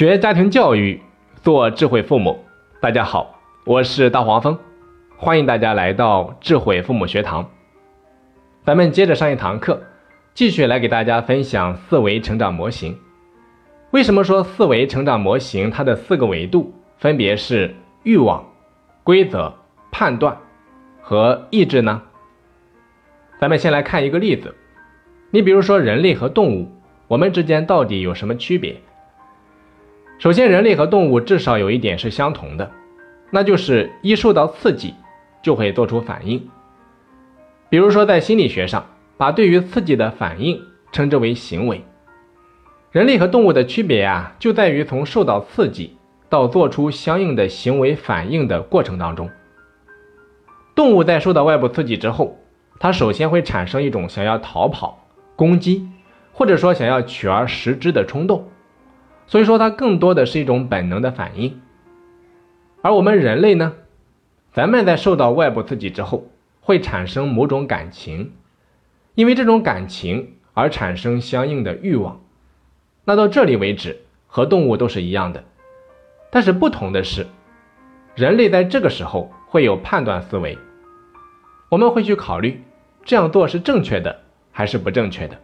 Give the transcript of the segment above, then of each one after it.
学家庭教育，做智慧父母。大家好，我是大黄蜂，欢迎大家来到智慧父母学堂。咱们接着上一堂课，继续来给大家分享四维成长模型。为什么说四维成长模型它的四个维度分别是欲望、规则、判断和意志呢？咱们先来看一个例子，你比如说人类和动物，我们之间到底有什么区别？首先，人类和动物至少有一点是相同的，那就是一受到刺激就会做出反应。比如说，在心理学上，把对于刺激的反应称之为行为。人类和动物的区别啊，就在于从受到刺激到做出相应的行为反应的过程当中。动物在受到外部刺激之后，它首先会产生一种想要逃跑、攻击，或者说想要取而食之的冲动。所以说，它更多的是一种本能的反应，而我们人类呢，咱们在受到外部刺激之后，会产生某种感情，因为这种感情而产生相应的欲望。那到这里为止，和动物都是一样的，但是不同的是，人类在这个时候会有判断思维，我们会去考虑这样做是正确的还是不正确的，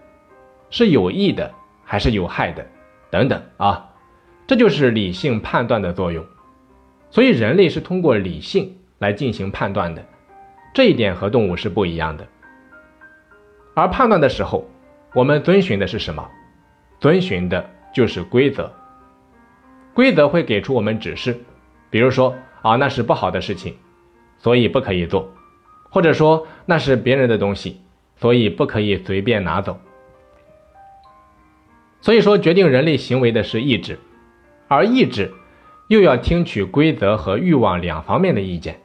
是有益的还是有害的。等等啊，这就是理性判断的作用。所以人类是通过理性来进行判断的，这一点和动物是不一样的。而判断的时候，我们遵循的是什么？遵循的就是规则。规则会给出我们指示，比如说啊，那是不好的事情，所以不可以做；或者说那是别人的东西，所以不可以随便拿走。所以说，决定人类行为的是意志，而意志又要听取规则和欲望两方面的意见，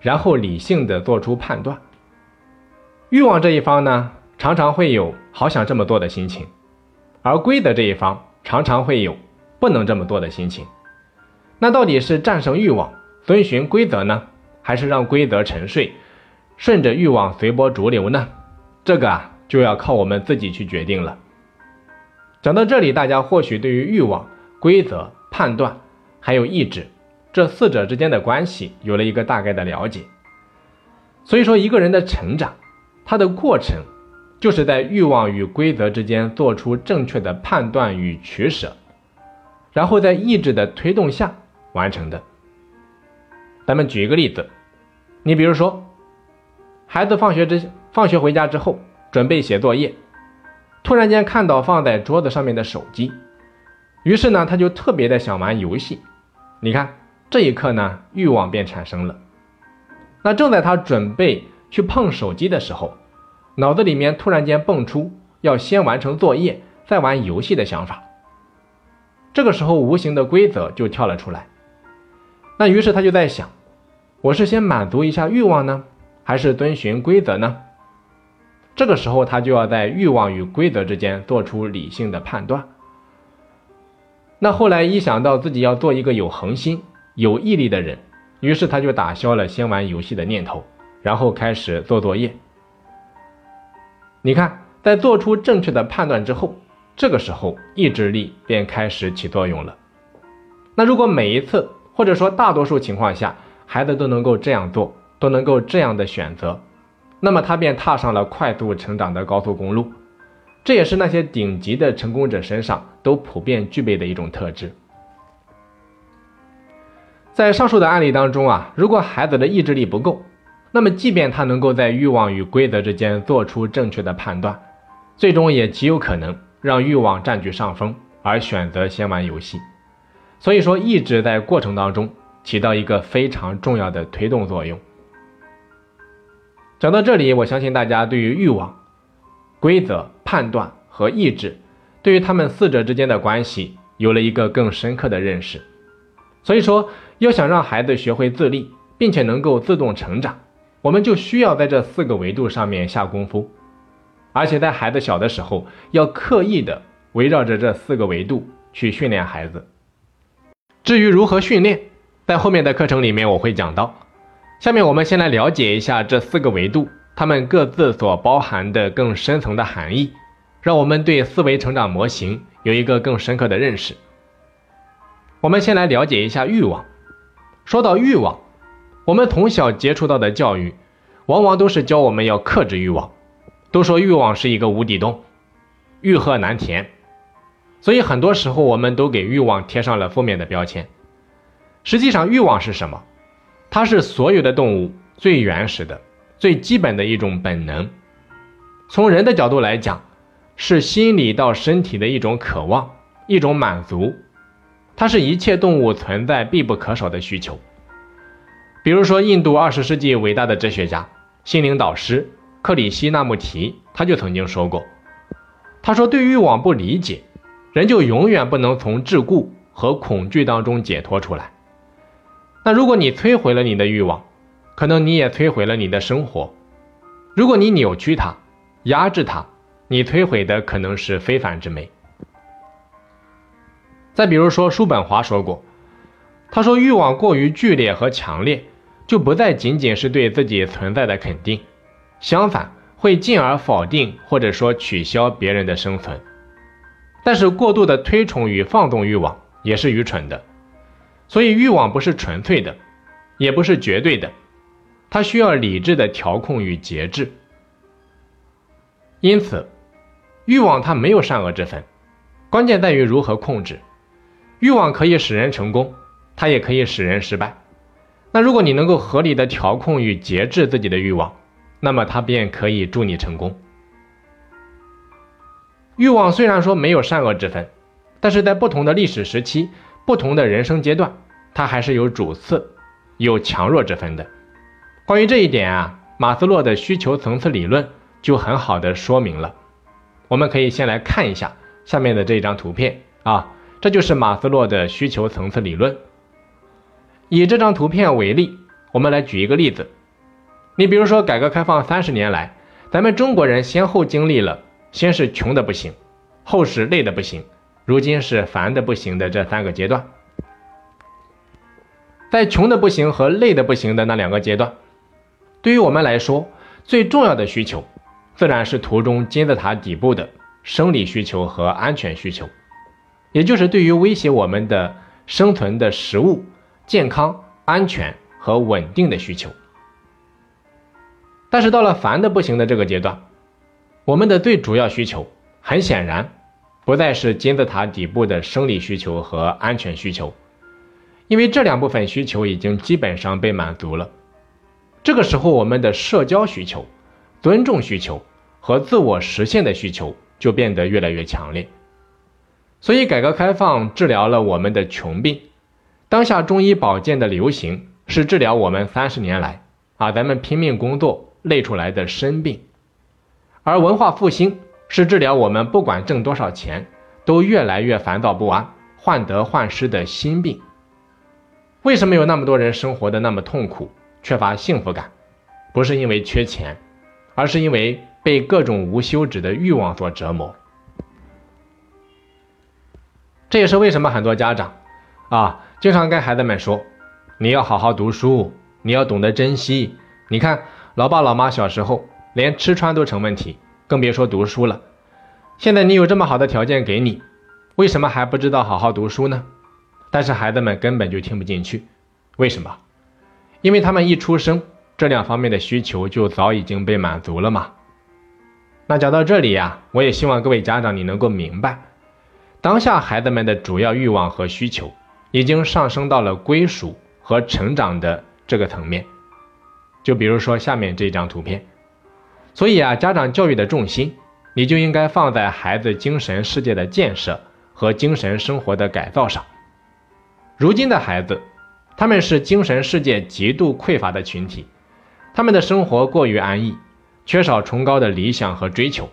然后理性的做出判断。欲望这一方呢，常常会有好想这么做的心情，而规则这一方常常会有不能这么做的心情。那到底是战胜欲望，遵循规则呢，还是让规则沉睡，顺着欲望随波逐流呢？这个啊，就要靠我们自己去决定了。讲到这里，大家或许对于欲望、规则、判断，还有意志这四者之间的关系有了一个大概的了解。所以说，一个人的成长，它的过程就是在欲望与规则之间做出正确的判断与取舍，然后在意志的推动下完成的。咱们举一个例子，你比如说，孩子放学之放学回家之后，准备写作业。突然间看到放在桌子上面的手机，于是呢，他就特别的想玩游戏。你看，这一刻呢，欲望便产生了。那正在他准备去碰手机的时候，脑子里面突然间蹦出要先完成作业再玩游戏的想法。这个时候，无形的规则就跳了出来。那于是他就在想，我是先满足一下欲望呢，还是遵循规则呢？这个时候，他就要在欲望与规则之间做出理性的判断。那后来一想到自己要做一个有恒心、有毅力的人，于是他就打消了先玩游戏的念头，然后开始做作业。你看，在做出正确的判断之后，这个时候意志力便开始起作用了。那如果每一次，或者说大多数情况下，孩子都能够这样做，都能够这样的选择。那么他便踏上了快速成长的高速公路，这也是那些顶级的成功者身上都普遍具备的一种特质。在上述的案例当中啊，如果孩子的意志力不够，那么即便他能够在欲望与规则之间做出正确的判断，最终也极有可能让欲望占据上风，而选择先玩游戏。所以说，意志在过程当中起到一个非常重要的推动作用。讲到这里，我相信大家对于欲望、规则、判断和意志，对于他们四者之间的关系有了一个更深刻的认识。所以说，要想让孩子学会自立，并且能够自动成长，我们就需要在这四个维度上面下功夫，而且在孩子小的时候，要刻意的围绕着这四个维度去训练孩子。至于如何训练，在后面的课程里面我会讲到。下面我们先来了解一下这四个维度，它们各自所包含的更深层的含义，让我们对思维成长模型有一个更深刻的认识。我们先来了解一下欲望。说到欲望，我们从小接触到的教育，往往都是教我们要克制欲望。都说欲望是一个无底洞，欲壑难填，所以很多时候我们都给欲望贴上了负面的标签。实际上，欲望是什么？它是所有的动物最原始的、最基本的一种本能。从人的角度来讲，是心理到身体的一种渴望、一种满足。它是一切动物存在必不可少的需求。比如说，印度二十世纪伟大的哲学家、心灵导师。克里希那穆提他就曾经说过，他说对欲望不理解，人就永远不能从桎梏和恐惧当中解脱出来。那如果你摧毁了你的欲望，可能你也摧毁了你的生活。如果你扭曲它、压制它，你摧毁的可能是非凡之美。再比如说，叔本华说过，他说欲望过于剧烈和强烈，就不再仅仅是对自己存在的肯定。相反，会进而否定或者说取消别人的生存。但是过度的推崇与放纵欲望也是愚蠢的。所以欲望不是纯粹的，也不是绝对的，它需要理智的调控与节制。因此，欲望它没有善恶之分，关键在于如何控制。欲望可以使人成功，它也可以使人失败。那如果你能够合理的调控与节制自己的欲望，那么它便可以助你成功。欲望虽然说没有善恶之分，但是在不同的历史时期、不同的人生阶段，它还是有主次、有强弱之分的。关于这一点啊，马斯洛的需求层次理论就很好的说明了。我们可以先来看一下下面的这张图片啊，这就是马斯洛的需求层次理论。以这张图片为例，我们来举一个例子。你比如说，改革开放三十年来，咱们中国人先后经历了先是穷的不行，后是累的不行，如今是烦的不行的这三个阶段。在穷的不行和累的不行的那两个阶段，对于我们来说，最重要的需求，自然是图中金字塔底部的生理需求和安全需求，也就是对于威胁我们的生存的食物、健康、安全和稳定的需求。但是到了烦的不行的这个阶段，我们的最主要需求很显然不再是金字塔底部的生理需求和安全需求，因为这两部分需求已经基本上被满足了。这个时候，我们的社交需求、尊重需求和自我实现的需求就变得越来越强烈。所以，改革开放治疗了我们的穷病，当下中医保健的流行是治疗我们三十年来啊咱们拼命工作。累出来的身病，而文化复兴是治疗我们不管挣多少钱都越来越烦躁不安、患得患失的心病。为什么有那么多人生活的那么痛苦、缺乏幸福感？不是因为缺钱，而是因为被各种无休止的欲望所折磨。这也是为什么很多家长啊，经常跟孩子们说：“你要好好读书，你要懂得珍惜。”你看。老爸老妈小时候连吃穿都成问题，更别说读书了。现在你有这么好的条件给你，为什么还不知道好好读书呢？但是孩子们根本就听不进去，为什么？因为他们一出生，这两方面的需求就早已经被满足了嘛。那讲到这里呀，我也希望各位家长你能够明白，当下孩子们的主要欲望和需求，已经上升到了归属和成长的这个层面。就比如说下面这张图片，所以啊，家长教育的重心，你就应该放在孩子精神世界的建设和精神生活的改造上。如今的孩子，他们是精神世界极度匮乏的群体，他们的生活过于安逸，缺少崇高的理想和追求。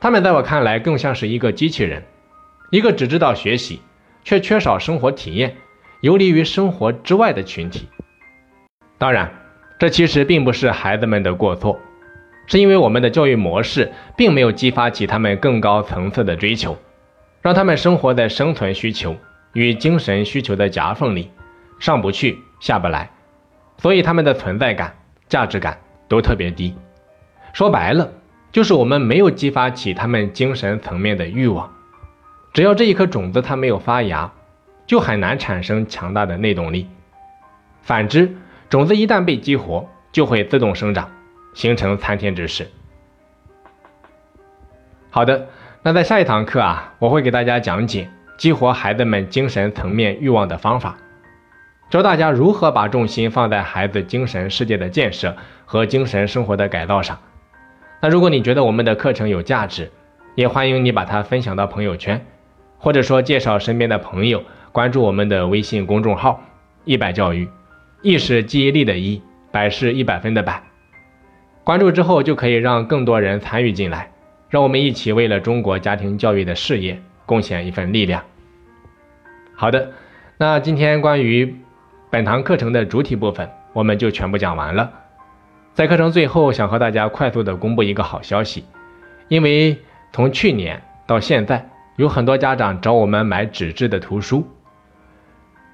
他们在我看来更像是一个机器人，一个只知道学习，却缺少生活体验，游离于生活之外的群体。当然。这其实并不是孩子们的过错，是因为我们的教育模式并没有激发起他们更高层次的追求，让他们生活在生存需求与精神需求的夹缝里，上不去下不来，所以他们的存在感、价值感都特别低。说白了，就是我们没有激发起他们精神层面的欲望。只要这一颗种子它没有发芽，就很难产生强大的内动力。反之，种子一旦被激活，就会自动生长，形成参天之势。好的，那在下一堂课啊，我会给大家讲解激活孩子们精神层面欲望的方法，教大家如何把重心放在孩子精神世界的建设和精神生活的改造上。那如果你觉得我们的课程有价值，也欢迎你把它分享到朋友圈，或者说介绍身边的朋友关注我们的微信公众号“一百教育”，一是记忆力的一，百是一百分的百。关注之后就可以让更多人参与进来，让我们一起为了中国家庭教育的事业贡献一份力量。好的，那今天关于本堂课程的主体部分，我们就全部讲完了。在课程最后，想和大家快速的公布一个好消息，因为从去年到现在，有很多家长找我们买纸质的图书，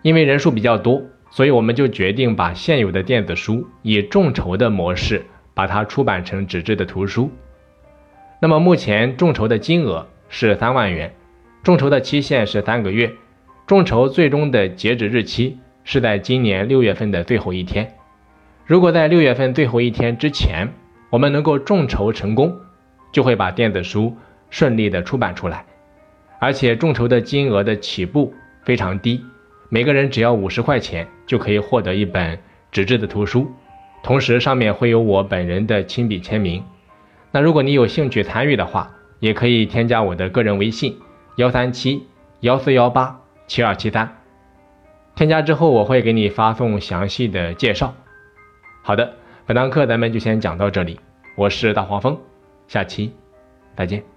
因为人数比较多，所以我们就决定把现有的电子书以众筹的模式把它出版成纸质的图书。那么目前众筹的金额是三万元，众筹的期限是三个月，众筹最终的截止日期是在今年六月份的最后一天。如果在六月份最后一天之前，我们能够众筹成功，就会把电子书顺利的出版出来。而且众筹的金额的起步非常低，每个人只要五十块钱就可以获得一本纸质的图书，同时上面会有我本人的亲笔签名。那如果你有兴趣参与的话，也可以添加我的个人微信幺三七幺四幺八七二七三，添加之后我会给你发送详细的介绍。好的，本堂课咱们就先讲到这里。我是大黄蜂，下期再见。